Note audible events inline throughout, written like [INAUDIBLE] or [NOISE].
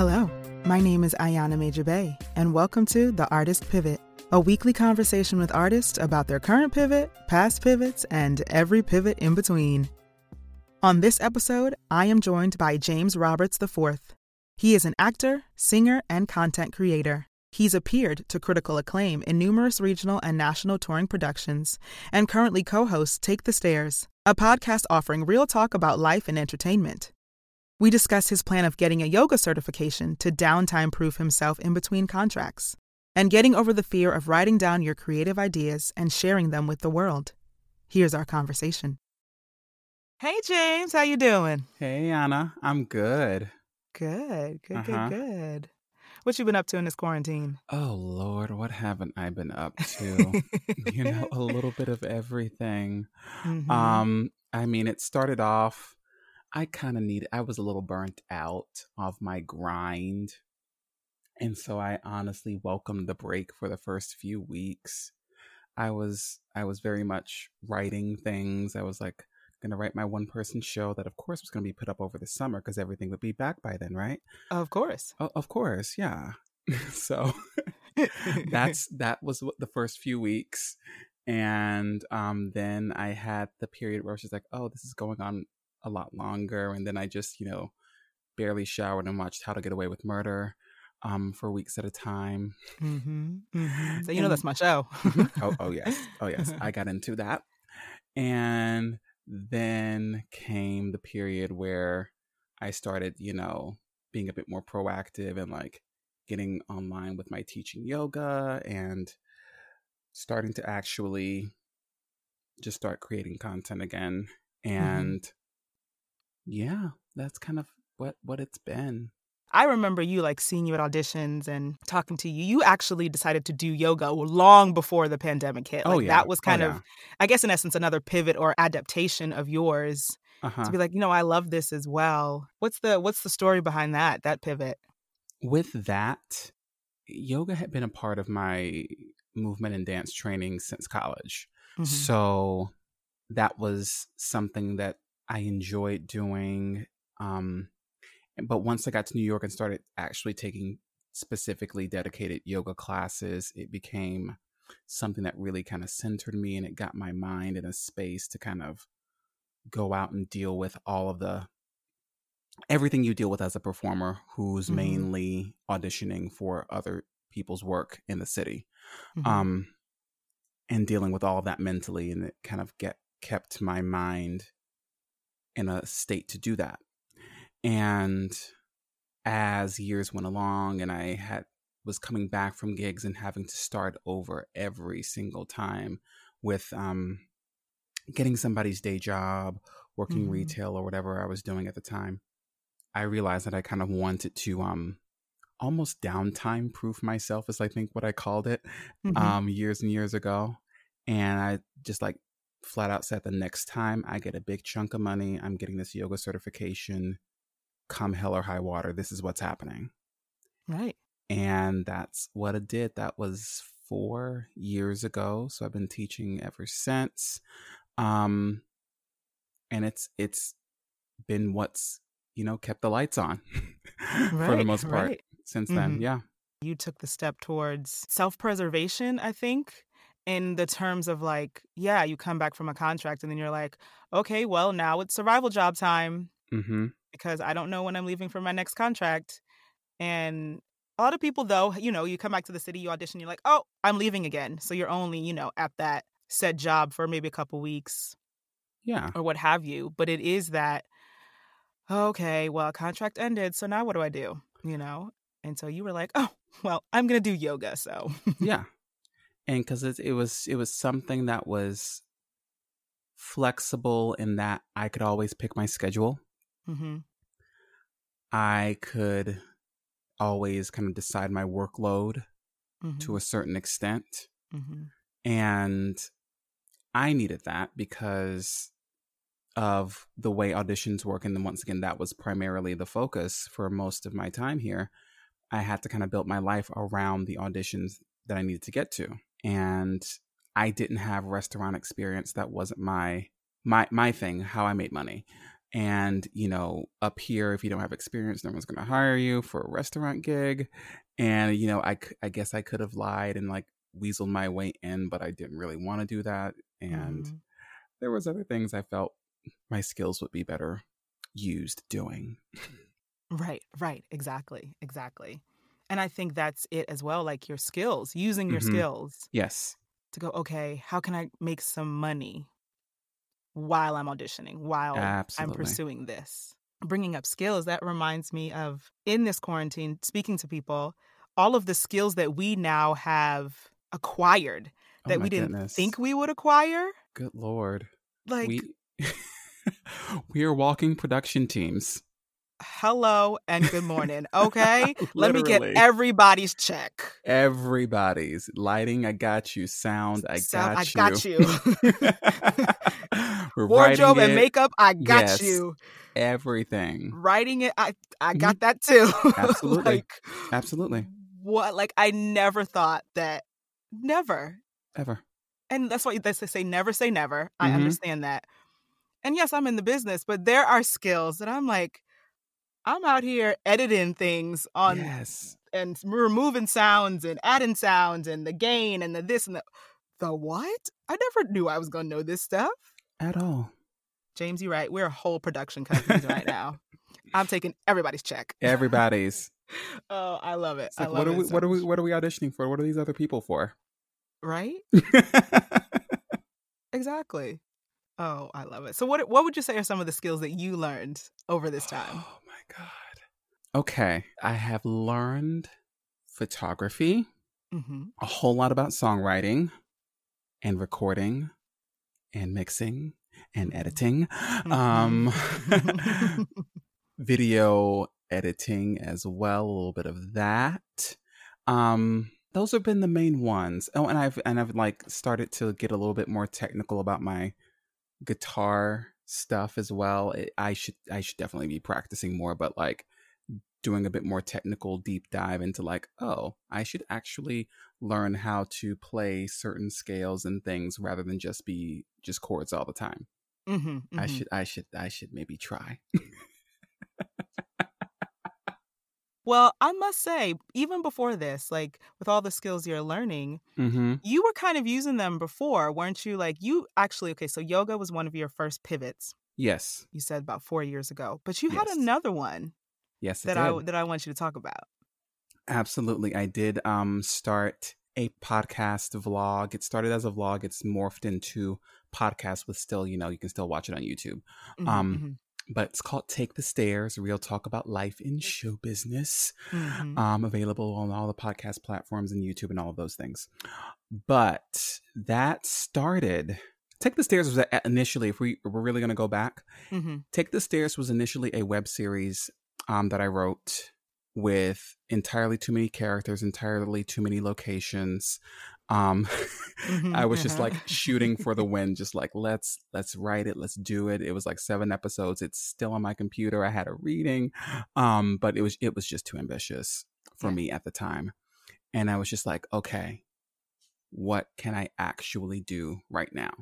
Hello, my name is Ayana Major Bey, and welcome to The Artist Pivot, a weekly conversation with artists about their current pivot, past pivots, and every pivot in between. On this episode, I am joined by James Roberts IV. He is an actor, singer, and content creator. He's appeared to critical acclaim in numerous regional and national touring productions, and currently co hosts Take the Stairs, a podcast offering real talk about life and entertainment. We discuss his plan of getting a yoga certification to downtime proof himself in between contracts, and getting over the fear of writing down your creative ideas and sharing them with the world. Here's our conversation. Hey James, how you doing? Hey Anna, I'm good. Good, good, uh-huh. good, good. What you been up to in this quarantine? Oh Lord, what haven't I been up to? [LAUGHS] you know, a little bit of everything. Mm-hmm. Um, I mean, it started off I kind of need I was a little burnt out of my grind. And so I honestly welcomed the break for the first few weeks. I was I was very much writing things. I was like going to write my one person show that of course was going to be put up over the summer because everything would be back by then, right? Of course. Oh, of course, yeah. [LAUGHS] so [LAUGHS] [LAUGHS] that's that was the first few weeks and um, then I had the period where she's like, "Oh, this is going on a lot longer, and then I just you know barely showered and watched How to Get Away with Murder um, for weeks at a time. Mm-hmm, mm-hmm. So you and, know that's my show. Mm-hmm. oh, [LAUGHS] oh yes, oh yes, I got into that, and then came the period where I started, you know, being a bit more proactive and like getting online with my teaching yoga and starting to actually just start creating content again. Mm-hmm. And mm-hmm. Yeah, that's kind of what what it's been. I remember you like seeing you at auditions and talking to you. You actually decided to do yoga long before the pandemic hit. Oh, like, oh, yeah. That was kind oh, of, yeah. I guess, in essence, another pivot or adaptation of yours uh-huh. to be like, you know, I love this as well. What's the What's the story behind that? That pivot. With that, yoga had been a part of my movement and dance training since college. Mm-hmm. So that was something that I enjoyed doing. Um, but once I got to New York and started actually taking specifically dedicated yoga classes, it became something that really kind of centered me and it got my mind in a space to kind of go out and deal with all of the everything you deal with as a performer who's mm-hmm. mainly auditioning for other people's work in the city mm-hmm. um and dealing with all of that mentally and it kind of get kept my mind in a state to do that and as years went along and I had was coming back from gigs and having to start over every single time with um, getting somebody's day job, working mm-hmm. retail or whatever I was doing at the time, I realized that I kind of wanted to um, almost downtime proof myself, is I think what I called it mm-hmm. um, years and years ago. And I just like flat out said the next time I get a big chunk of money, I'm getting this yoga certification come hell or high water, this is what's happening. Right. And that's what it did. That was four years ago. So I've been teaching ever since. Um, and it's it's been what's you know kept the lights on right, [LAUGHS] for the most part right. since then. Mm-hmm. Yeah. You took the step towards self preservation, I think, in the terms of like, yeah, you come back from a contract and then you're like, okay, well, now it's survival job time. Mm-hmm because I don't know when I'm leaving for my next contract. And a lot of people, though, you know, you come back to the city, you audition, you're like, oh, I'm leaving again. So you're only, you know, at that said job for maybe a couple weeks. Yeah. Or what have you. But it is that, okay, well, contract ended. So now what do I do? You know? And so you were like, oh, well, I'm going to do yoga. So, yeah. And because it, it was, it was something that was flexible in that I could always pick my schedule. Mm-hmm. I could always kind of decide my workload mm-hmm. to a certain extent. Mm-hmm. And I needed that because of the way auditions work. And then once again, that was primarily the focus for most of my time here. I had to kind of build my life around the auditions that I needed to get to. And I didn't have restaurant experience. That wasn't my my my thing, how I made money. And, you know, up here, if you don't have experience, no one's going to hire you for a restaurant gig. And, you know, I, I guess I could have lied and like weaseled my way in, but I didn't really want to do that. And mm. there was other things I felt my skills would be better used doing. Right, right. Exactly. Exactly. And I think that's it as well like your skills, using your mm-hmm. skills. Yes. To go, okay, how can I make some money while I'm auditioning, while Absolutely. I'm pursuing this? Bringing up skills, that reminds me of in this quarantine, speaking to people, all of the skills that we now have acquired oh that oh we didn't goodness. think we would acquire. Good Lord. Like, we, [LAUGHS] we are walking production teams hello and good morning. [LAUGHS] Okay. Let me get everybody's check. Everybody's lighting. I got you. Sound. I Sound, got I got you. [LAUGHS] Wardrobe and makeup. I got yes, you. Everything. Writing it. I I mm-hmm. got that too. [LAUGHS] Absolutely. like, Absolutely. What? Like I never thought that. Never. Ever. And that's why they say never say never. Mm-hmm. I understand that. And yes, I'm in the business, but there are skills that I'm like, I'm out here editing things on yes. and removing sounds and adding sounds and the gain and the this and the the what? I never knew I was gonna know this stuff. At all. James, you're right. We're a whole production company right [LAUGHS] now. I'm taking everybody's check. Everybody's. [LAUGHS] oh, I love it. Like, love what are it we so what are we what are we auditioning for? What are these other people for? Right? [LAUGHS] exactly. Oh, I love it. So what what would you say are some of the skills that you learned over this time? Oh god. Okay, I have learned photography, mm-hmm. a whole lot about songwriting and recording and mixing and editing. Um mm-hmm. [LAUGHS] [LAUGHS] video editing as well, a little bit of that. Um those have been the main ones. Oh, and I've and I've like started to get a little bit more technical about my guitar stuff as well. I should I should definitely be practicing more, but like doing a bit more technical deep dive into like, oh, I should actually learn how to play certain scales and things rather than just be just chords all the time. Mm-hmm, mm-hmm. I should I should I should maybe try. [LAUGHS] Well, I must say, even before this, like with all the skills you're learning, mm-hmm. you were kind of using them before, weren't you? Like you actually, okay, so yoga was one of your first pivots. Yes. You said about four years ago, but you yes. had another one. Yes, that I that I want you to talk about. Absolutely, I did um start a podcast vlog. It started as a vlog. It's morphed into podcast with still, you know, you can still watch it on YouTube. Mm-hmm, um, mm-hmm but it's called Take the Stairs Real Talk About Life in Show Business. Mm-hmm. Um, available on all the podcast platforms and YouTube and all of those things. But that started. Take the Stairs was initially, if we were really going to go back, mm-hmm. Take the Stairs was initially a web series um, that I wrote with entirely too many characters, entirely too many locations. Um, [LAUGHS] mm-hmm, I was just like uh-huh. shooting for the [LAUGHS] win, just like let's let's write it, let's do it. It was like seven episodes. It's still on my computer. I had a reading, um, but it was it was just too ambitious for me at the time, and I was just like, okay, what can I actually do right now?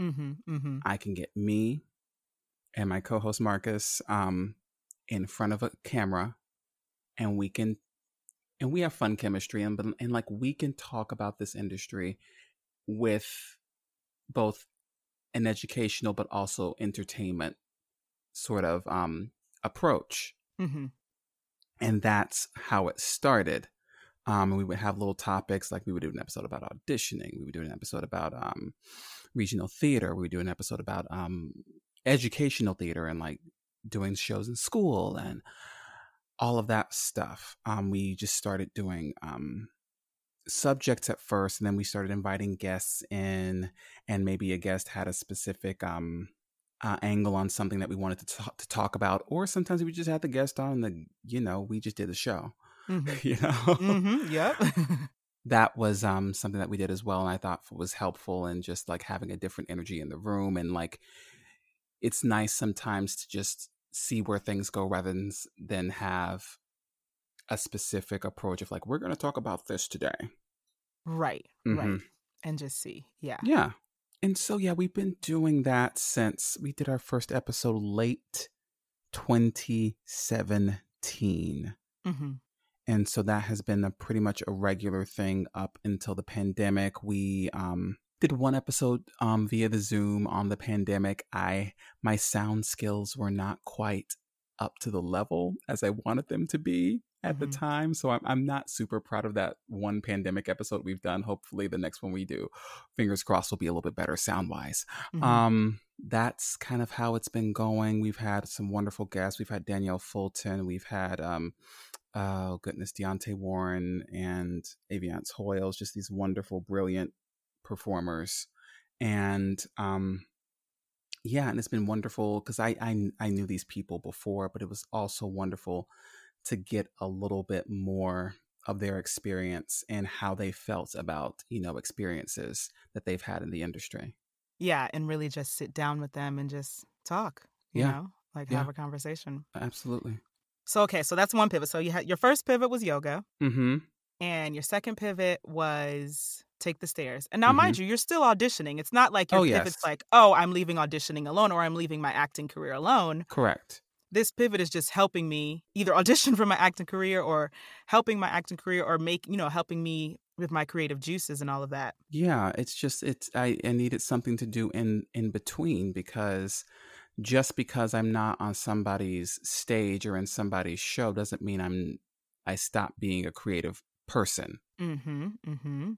Mm-hmm, mm-hmm. I can get me and my co-host Marcus um, in front of a camera, and we can and we have fun chemistry and and like we can talk about this industry with both an educational but also entertainment sort of um approach mm-hmm. and that's how it started um and we would have little topics like we would do an episode about auditioning we would do an episode about um regional theater we would do an episode about um educational theater and like doing shows in school and all of that stuff. Um, we just started doing um, subjects at first, and then we started inviting guests in, and maybe a guest had a specific um, uh, angle on something that we wanted to, talk, to talk about, or sometimes we just had the guest on, the you know, we just did the show. Mm-hmm. [LAUGHS] you know, mm-hmm. yep. [LAUGHS] that was um, something that we did as well, and I thought was helpful, and just like having a different energy in the room, and like it's nice sometimes to just see where things go rather than, than have a specific approach of like we're going to talk about this today right mm-hmm. right and just see yeah yeah and so yeah we've been doing that since we did our first episode late 2017. Mm-hmm. And so that has been a pretty much a regular thing up until the pandemic. We um, did one episode um, via the Zoom on the pandemic. I my sound skills were not quite up to the level as I wanted them to be at mm-hmm. the time. So I'm, I'm not super proud of that one pandemic episode we've done. Hopefully, the next one we do, fingers crossed, will be a little bit better sound wise. Mm-hmm. Um, that's kind of how it's been going. We've had some wonderful guests. We've had Danielle Fulton. We've had, um, oh goodness, Deontay Warren and Aviance Hoyles, just these wonderful, brilliant performers. And um, yeah, and it's been wonderful because I, I I knew these people before, but it was also wonderful to get a little bit more of their experience and how they felt about you know experiences that they've had in the industry yeah and really just sit down with them and just talk you yeah. know like yeah. have a conversation absolutely so okay so that's one pivot so you had your first pivot was yoga mm-hmm. and your second pivot was take the stairs and now mm-hmm. mind you you're still auditioning it's not like your oh, pivot's yes. like oh i'm leaving auditioning alone or i'm leaving my acting career alone correct this pivot is just helping me either [LAUGHS] audition for my acting career or helping my acting career or make you know helping me with my creative juices and all of that yeah it's just it's i, I needed something to do in in between because just because i'm not on somebody's stage or in somebody's show doesn't mean i'm i stop being a creative person mm-hmm, mm-hmm.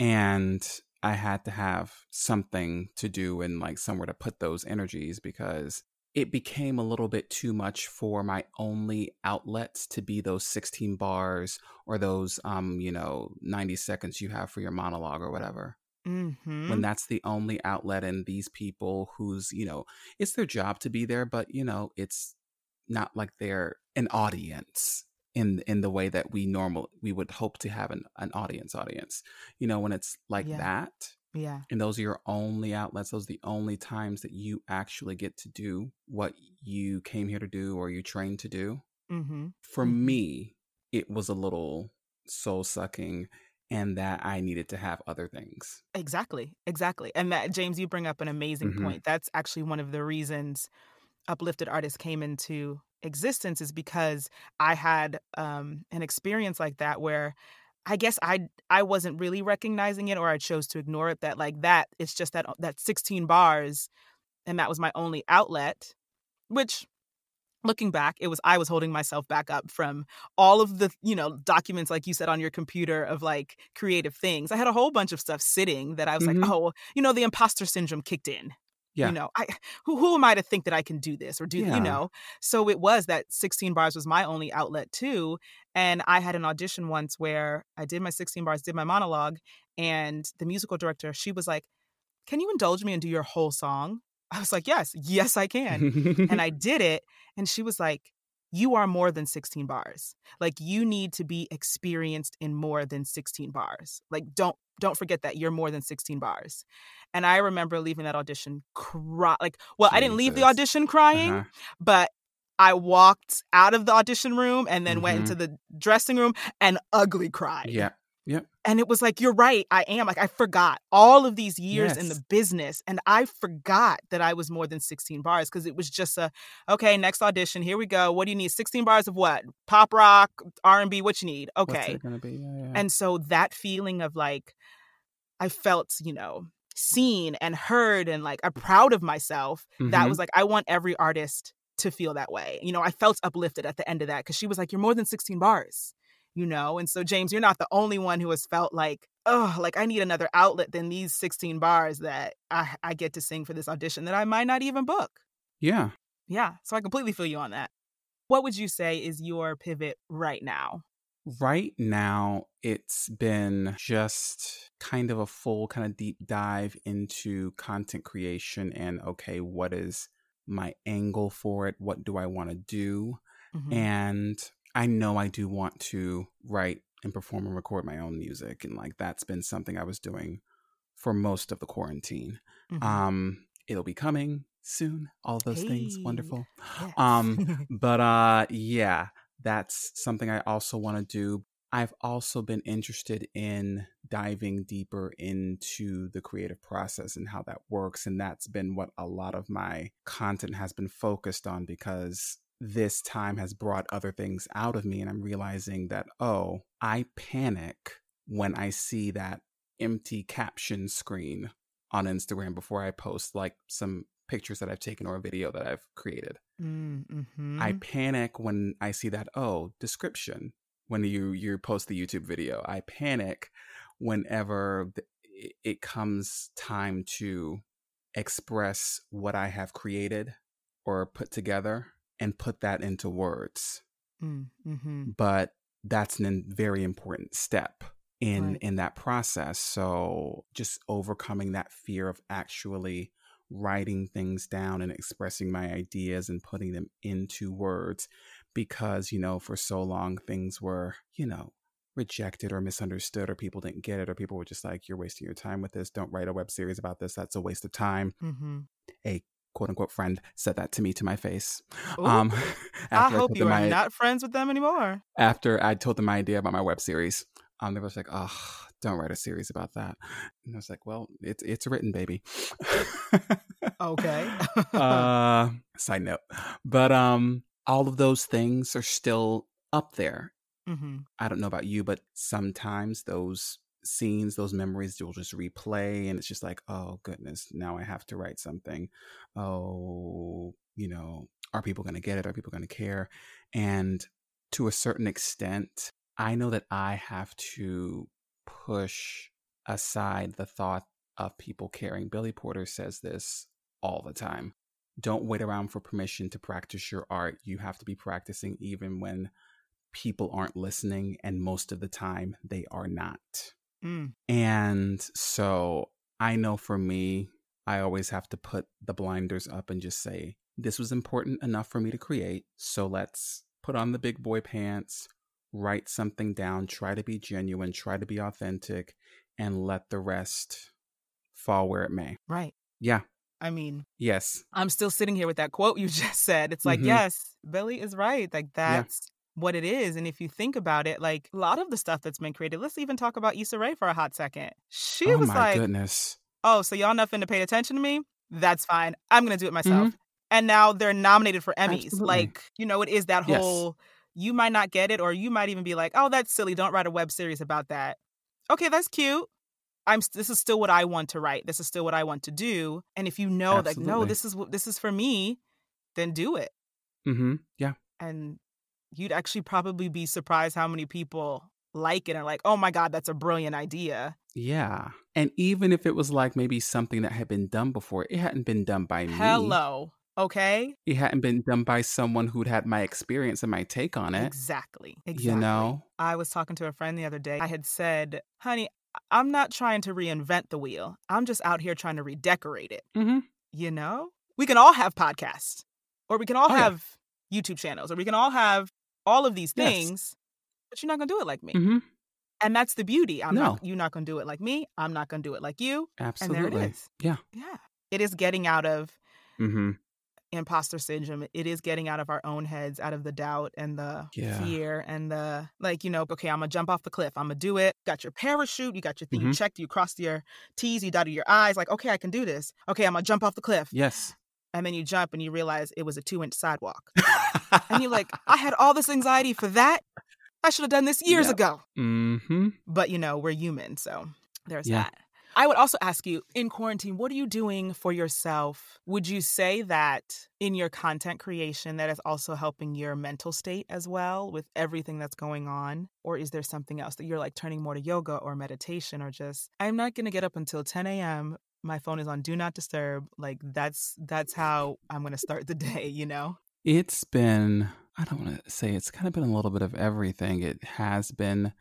And i had to have something to do and like somewhere to put those energies because it became a little bit too much for my only outlets to be those 16 bars or those um you know 90 seconds you have for your monologue or whatever mm-hmm. when that's the only outlet and these people who's you know it's their job to be there but you know it's not like they're an audience in in the way that we normal we would hope to have an, an audience audience you know when it's like yeah. that yeah. And those are your only outlets. Those are the only times that you actually get to do what you came here to do or you trained to do. Mm-hmm. For mm-hmm. me, it was a little soul sucking and that I needed to have other things. Exactly. Exactly. And that, James, you bring up an amazing mm-hmm. point. That's actually one of the reasons Uplifted Artists came into existence is because I had um, an experience like that where I guess I I wasn't really recognizing it or I chose to ignore it that like that it's just that that 16 bars and that was my only outlet which looking back it was I was holding myself back up from all of the you know documents like you said on your computer of like creative things I had a whole bunch of stuff sitting that I was mm-hmm. like oh you know the imposter syndrome kicked in yeah. You know, I [SIGHS] who who am I to think that I can do this or do yeah. you know? So it was that 16 bars was my only outlet too. And I had an audition once where I did my 16 bars, did my monologue, and the musical director, she was like, Can you indulge me and do your whole song? I was like, Yes, yes, I can. and [LAUGHS] I did it. And she was like, you are more than 16 bars. Like you need to be experienced in more than 16 bars. Like don't don't forget that you're more than 16 bars. And I remember leaving that audition cry like well, Jesus. I didn't leave the audition crying, uh-huh. but I walked out of the audition room and then mm-hmm. went into the dressing room and ugly cried. Yeah. Yep. And it was like, you're right. I am. Like, I forgot all of these years yes. in the business. And I forgot that I was more than 16 bars because it was just a, okay, next audition. Here we go. What do you need? 16 bars of what? Pop rock, R&B, what you need? Okay. Yeah, yeah. And so that feeling of like, I felt, you know, seen and heard and like I'm proud of myself. Mm-hmm. That was like, I want every artist to feel that way. You know, I felt uplifted at the end of that because she was like, You're more than 16 bars you know? And so, James, you're not the only one who has felt like, oh, like I need another outlet than these 16 bars that I, I get to sing for this audition that I might not even book. Yeah. Yeah. So I completely feel you on that. What would you say is your pivot right now? Right now, it's been just kind of a full kind of deep dive into content creation and okay, what is my angle for it? What do I want to do? Mm-hmm. And I know I do want to write and perform and record my own music. And like that's been something I was doing for most of the quarantine. Mm-hmm. Um, it'll be coming soon. All those hey. things. Wonderful. Yes. Um, [LAUGHS] but uh yeah, that's something I also want to do. I've also been interested in diving deeper into the creative process and how that works. And that's been what a lot of my content has been focused on because this time has brought other things out of me. And I'm realizing that, oh, I panic when I see that empty caption screen on Instagram before I post like some pictures that I've taken or a video that I've created. Mm, mm-hmm. I panic when I see that, oh, description when you you post the YouTube video. I panic whenever it comes time to express what I have created or put together and put that into words. Mm, mm-hmm. But that's a very important step in Right. in that process. So just overcoming that fear of actually writing things down and expressing my ideas and putting them into words because you know for so long things were you know rejected or misunderstood or people didn't get it or people were just like you're wasting your time with this don't write a web series about this that's a waste of time Mm-hmm. a quote unquote friend said that to me to my face Ooh, [LAUGHS] um I hope told you are not friends with them anymore. after I told them my idea about my web series, um, they were like, "Oh, don't write a series about that." And I was like, "Well, it's it's written, baby." Okay. [LAUGHS] [LAUGHS] uh, side note, but um, all of those things are still up there. mm-hmm. I don't know about you, but sometimes those scenes, those memories, you'll just replay, and it's just like, "Oh goodness, now I have to write something." Oh, you know, are people going to get it? Are people going to care? And to a certain extent, I know that I have to push aside the thought of people caring. Billy Porter says this all the time. Don't wait around for permission to practice your art. You have to be practicing even when people aren't listening, and most of the time they are not. Mm. And so I know for me, I always have to put the blinders up and just say, this was important enough for me to create. So let's put on the big boy pants, write something down, try to be genuine, try to be authentic, and let the rest fall where it may. Right. Yeah. I mean, Yes. I'm still sitting here with that quote you [LAUGHS] just said. It's like, Mhm. yes, Billy is right. Like that's what it is. And if you think about it, like a lot of the stuff that's been created, let's even talk about Issa Rae for a hot second. She oh was my like, goodness. oh, so y'all nothing to pay attention to me? That's fine. I'm gonna do it Mm-hmm. myself. And now they're nominated for Emmys. Absolutely. Like, you know, it is that Yes. whole you might not get it, or you might even be like, oh, that's silly. Don't write a web series about that. Okay, that's cute. I'm this is still what I want to write. This is still what I want to do. And if you know like, no, this is what this is for me, then do it. Mm-hmm. Yeah. And you'd actually probably be surprised how many people like it and are like, oh my God, that's a brilliant idea. Yeah. And even if it was like maybe something that had been done before, it hadn't been done by me. Hello. Okay. It hadn't been done by someone who'd had my experience and my take on it. Exactly. Exactly. You know? I was talking to a friend the other day. I had said, honey, I'm not trying to reinvent the wheel. I'm just out here trying to redecorate it. Mm-hmm. You know? We can all have podcasts, or we can all Oh, yeah. have YouTube channels, or we can all have all of these Yes. things, but you're not going to do it like me. Mm-hmm. And that's the beauty. I'm No. not, you're not going to do it like me. I'm not going to do it like you. Absolutely. And there it is. Yeah. Yeah. It is getting out of Mm-hmm. imposter syndrome. It is getting out of our own heads, out of the doubt and the Yeah. fear and the like, you know, okay, I'm gonna jump off the cliff. I'm gonna do it. Got your parachute, you got your thing, you Mhm. checked, you crossed your T's, you dotted your I's, like, okay, I can do this. Okay, I'm gonna jump off the cliff. Yes. And then you jump and you realize it was a two inch sidewalk. [LAUGHS] And you're like, I had all this anxiety for that. I should have done this years Yep. ago. mm-hmm. But you know, we're human, so there's Yeah. that. I would also ask you in quarantine, what are you doing for yourself? Would you say that in your content creation that is also helping your mental state as well with everything that's going on? Or is there something else that you're like turning more to yoga or meditation or just I'm not gonna get up until 10 a.m. My phone is on do not disturb. Like that's that's how I'm gonna start the [LAUGHS] day, you know? It's been, I don't want to say it's kind of been a little bit of everything. It has been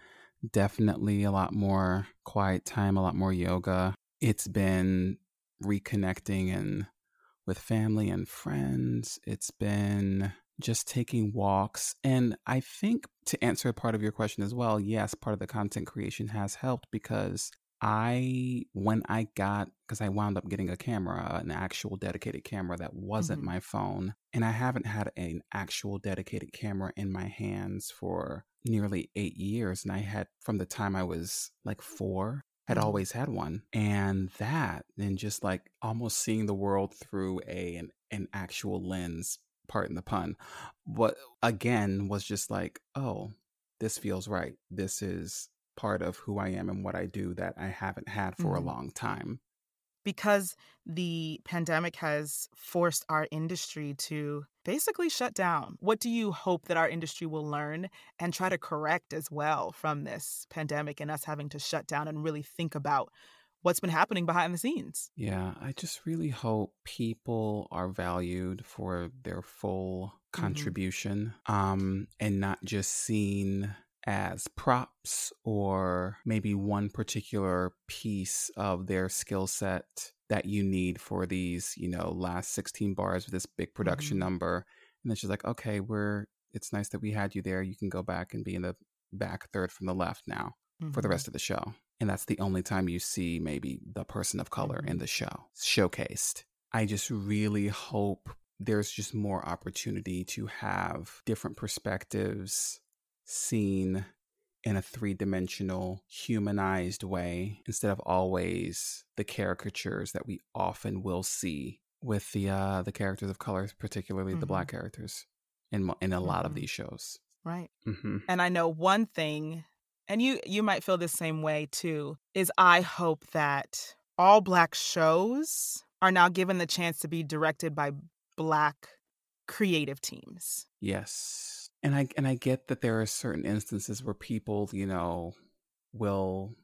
definitely a lot more quiet time, a lot more yoga. It's been reconnecting and with family and friends. It's been just taking walks. And I think to answer a part of your question as well, yes, part of the content creation has helped because I, when I got, because I wound up getting a camera, an actual dedicated camera that wasn't mm-hmm. my phone, and I haven't had an actual dedicated camera in my hands for nearly eight years. And I had, from the time I was like four, had mm-hmm. always had one. And that, and just like almost seeing the world through a an, an actual lens, pardon the pun, but again was just like, oh, this feels right. This is part of who I am and what I do that I haven't had for mm-hmm. a long time. Because the pandemic has forced our industry to basically shut down. What do you hope that our industry will learn and try to correct as well from this pandemic and us having to shut down and really think about what's been happening behind the scenes? Yeah, I just really hope people are valued for their full mm-hmm. contribution mm-hmm. um, and not just seen as props or maybe one particular piece of their skill set that you need for these, you know, last 16 bars with this big production mm-hmm. number. And then she's like, okay, we're, it's nice that we had you there. You can go back and be in the back third from the left now mm-hmm. for the mm-hmm. rest of the show. And that's the only time you see maybe the person of color mm-hmm. in the show showcased. I just really hope there's just more opportunity to have different perspectives seen in a three dimensional, humanized way instead of always the caricatures that we often will see with the uh, the characters of color, particularly mm-hmm. the black characters in in a lot mm-hmm. of these shows. Right. Mm-hmm. And I know one thing, and you you might feel the same way too. Is I hope that all black shows are now given the chance to be directed by black creative teams. Yes and I and I get that there are certain instances where people, you know, will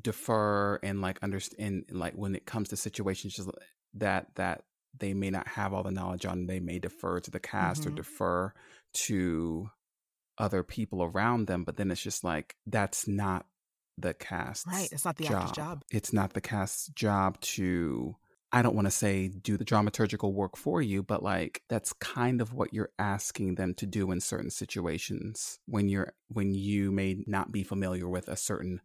defer and like understand like when it comes to situations just that that they may not have all the knowledge on they may defer to the cast mm-hmm. or defer to other people around them but then it's just like that's not the cast right it's not the job. actor's job it's not the cast's job to I don't want to say do the dramaturgical work for you, but like that's kind of what you're asking them to do in certain situations when you're when you may not be familiar with a certain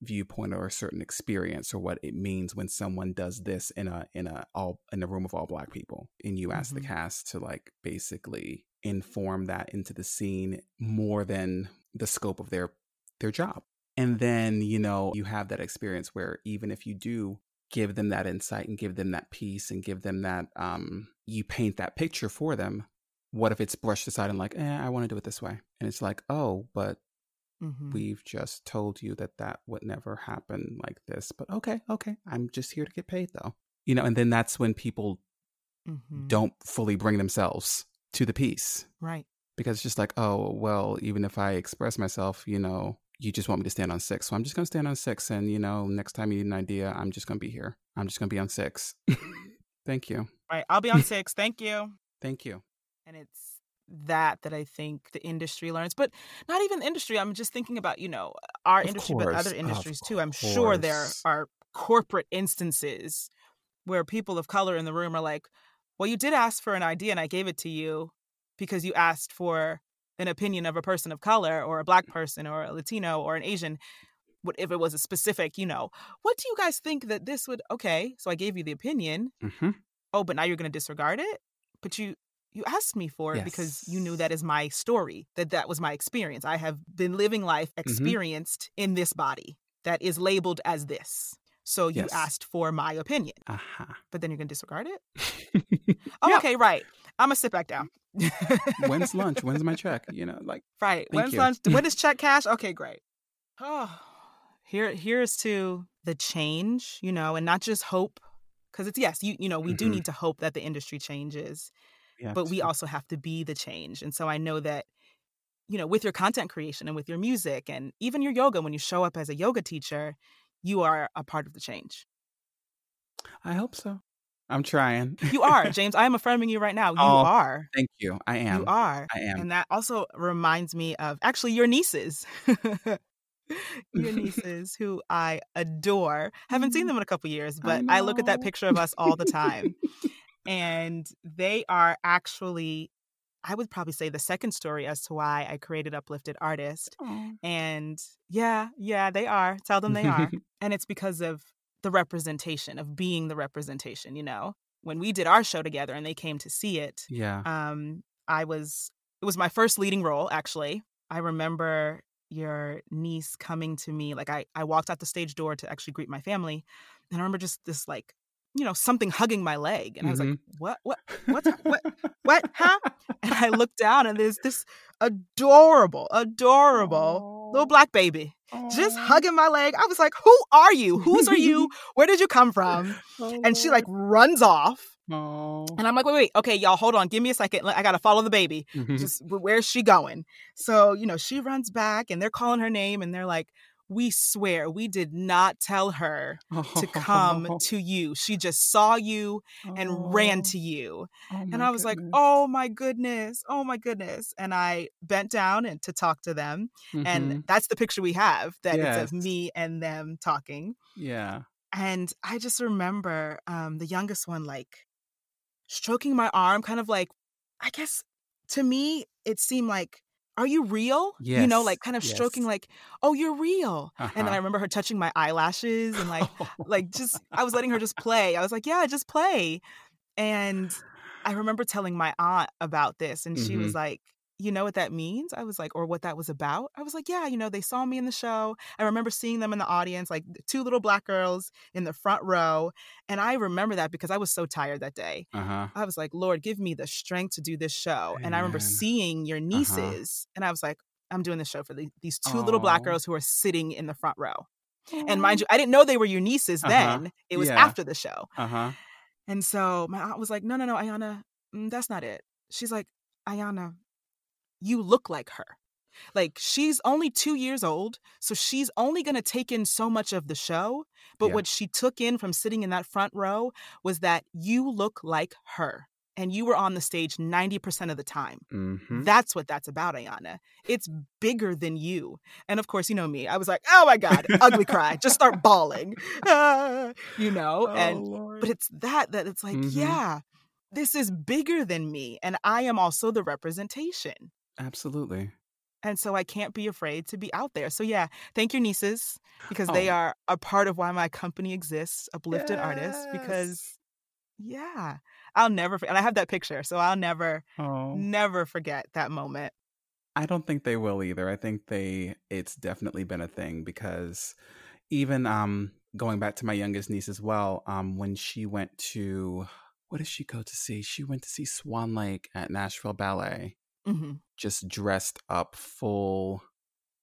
viewpoint or a certain experience or what it means when someone does this in a in a all in a room of all black people and you ask mm-hmm. the cast to like basically inform that into the scene more than the scope of their their job and then you know you have that experience where even if you do give them that insight and give them that peace and give them that um you paint that picture for them what if it's brushed aside and like eh i want to do it this way and it's like oh but mm-hmm. we've just told you that that would never happen like this but okay okay i'm just here to get paid though you know and then that's when people mm-hmm. don't fully bring themselves to the piece right because it's just like oh well even if i express myself you know you just want me to stand on six. So I'm just going to stand on six. And, you know, next time you need an idea, I'm just going to be here. I'm just going to be on six. [LAUGHS] Thank you. All right. I'll be on [LAUGHS] six. Thank you. Thank you. And it's that that I think the industry learns, but not even the industry. I'm just thinking about, you know, our of industry, course, but other industries too. I'm course. sure there are corporate instances where people of color in the room are like, well, you did ask for an idea and I gave it to you because you asked for an opinion of a person of color or a black person or a Latino or an Asian, if it was a specific, you know, what do you guys think that this would? Okay, so I gave you the opinion. Mm-hmm. Oh, but now you're going to disregard it. But you you asked me for it yes. because you knew that is my story, that that was my experience. I have been living life mm-hmm. experienced mm-hmm. in this body that is labeled as this. So you yes. asked for my opinion. Uh-huh. But then you're going to disregard it? [LAUGHS] oh, yeah. okay, right. I'm going to sit back down. When's lunch? When's my [LAUGHS] check? You know, like Right. When's you. lunch? When is [LAUGHS] check cash? Okay, great. Oh. Here here's to the change, you know, and not just hope because it's yes, you you know, we mm-hmm. do need to hope that the industry changes. Yes. But we also have to be the change. And so I know that you know, with your content creation and with your music and even your yoga when you show up as a yoga teacher, you are a part of the change. I hope so. I'm trying. you are, [LAUGHS] James. I am affirming you right now. You oh, are. Thank you. I am. You are. I am. And that also reminds me of actually your nieces. [LAUGHS] your [LAUGHS] nieces who I adore. Haven't seen mm-hmm. them in a couple years, but I, I look at that picture of us all the time. and they are actually I would probably say the second story as to why I created Uplifted Artist. Aww. And yeah, yeah, they are. Tell them they are. [LAUGHS] and it's because of the representation, of being the representation, you know. When we did our show together and they came to see it, yeah. Um, I was it was my first leading role, actually. I remember your niece coming to me. Like I, I walked out the stage door to actually greet my family. And I remember just this like you know, something hugging my leg. And I was like, mm-hmm. what, what, what, what, what, huh? [LAUGHS] And I looked down and there's this adorable, adorable Aww. little black baby Aww. just hugging my leg. I was like, who are you? Whose are you? [LAUGHS] Where did you come from? And she like runs off. And I'm like, wait, wait, okay, y'all, hold on, give me a second. I gotta follow the baby. Mm-hmm. Just where's she going? So you know, she runs back, and they're calling her name, and they're like, we swear we did not tell her to come [LAUGHS] to you. She just saw you and oh. ran to you. Oh and I was goodness. like, oh my goodness, oh my goodness. And I bent down and to talk to them. Mm-hmm. And that's the picture we have that yes. it's of me and them talking. Yeah. And I just remember um, the youngest one like stroking my arm, kind of like, I guess to me, it seemed like are you real? Yes. You know, like kind of yes. stroking like, oh, you're real. Uh-huh. And then I uh-huh. remember her touching my eyelashes and like [LAUGHS] like just I was letting her just play. I was like, yeah, just play. And I remember telling my aunt about this and she mm-hmm. was like, you know what that means? I was like, or what that was about? I was like, yeah, you know, they saw me in the show. I remember seeing them in the audience, like two little black girls in the front row. And I remember that because I was so tired that day. Uh-huh. I was like, Lord, give me the strength to do this show. Amen. And I remember seeing your uh-huh. nieces, uh-huh. and I was like, I'm doing this show for the, these two Aww. little black girls who are sitting in the front row. Aww. And mind you, I didn't know they were your nieces uh-huh. then. It was yeah. after the show. Uh-huh. And so my aunt was like, no, no, no, Ayana, mm, that's not it. She's like, Ayana, you look like her. Like she's only two years old, so she's only going to take in so much of the show. But yeah. what she took in from sitting in that front row was that you look like her and you were on the stage 90% of the time. Mm-hmm. That's what that's about, Ayana. It's bigger than you. And of course, you know me. I was like, oh my God, ugly cry. Just start bawling. Ah, [LAUGHS] you know? Oh, and Lord. but it's that that it's like, mm-hmm. yeah, this is bigger than me. And I am also the representation. Absolutely. And so I can't be afraid to be out there. So yeah, thank your nieces because oh. they are a part of why my company exists, Uplifted yes. Artists, because yeah, I'll never and I have that picture, so I'll never oh. never forget that moment. I don't think they will either. I think they it's definitely been a thing because even um going back to my youngest niece as well, um when she went to what did she go to see? She went to see Swan Lake at Nashville Ballet mm-hmm. just dressed up full.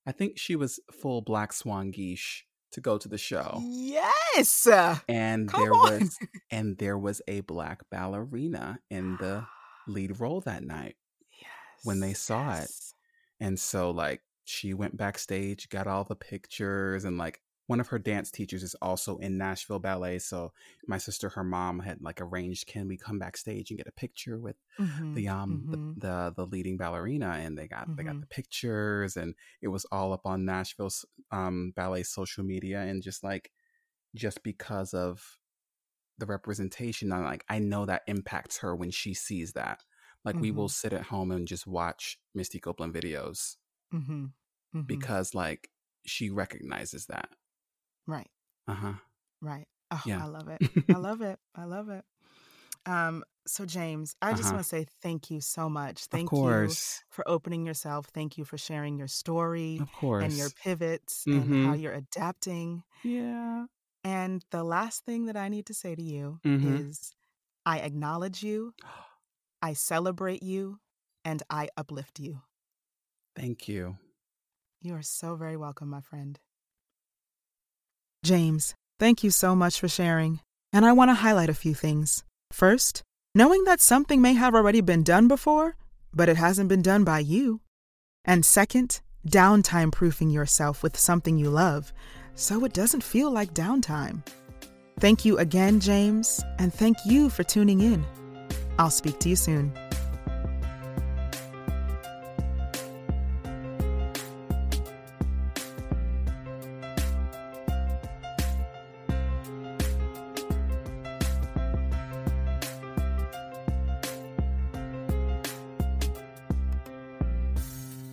I think she was full black swan geesh to go to the show. Yes. And Come there on. was and there was a black ballerina in the [GASPS] lead role that night. Yes. When they saw yes. it. And so like she went backstage, got all the pictures and like one of her dance teachers is also in Nashville Ballet. So my sister, her mom had like arranged, can we come backstage and get a picture with mm-hmm, the um mm-hmm. the, the, the leading ballerina? And they got mm-hmm. they got mm-hmm. the pictures, and it was all up on Nashville's um ballet social media, and just like just because of the representation, I'm like I know that impacts her when she sees that. Like we will mm-hmm. sit at home and just watch Misty Copeland videos mm-hmm, because like she recognizes that Right. Uh huh. Right. Oh, yeah. I love it. I [LAUGHS] love it. I love it. Um, so James, I just uh-huh. want to say thank you so much. Thank you for opening yourself. Thank you for sharing your story of course. and your pivots mm-hmm. and how mm-hmm. you're adapting. Yeah. And the last thing that I need to say to you mm-hmm. is I acknowledge you, [GASPS] I celebrate you, and I uplift you. Thank you. You are so very welcome, my friend. James, thank you so much for sharing. And I want to highlight a few things. First, knowing that something may have already been done before, but it hasn't been done by you. And second, downtime proofing yourself with something you love so it doesn't feel like downtime. Thank you again, James, and thank you for tuning in. I'll speak to you soon.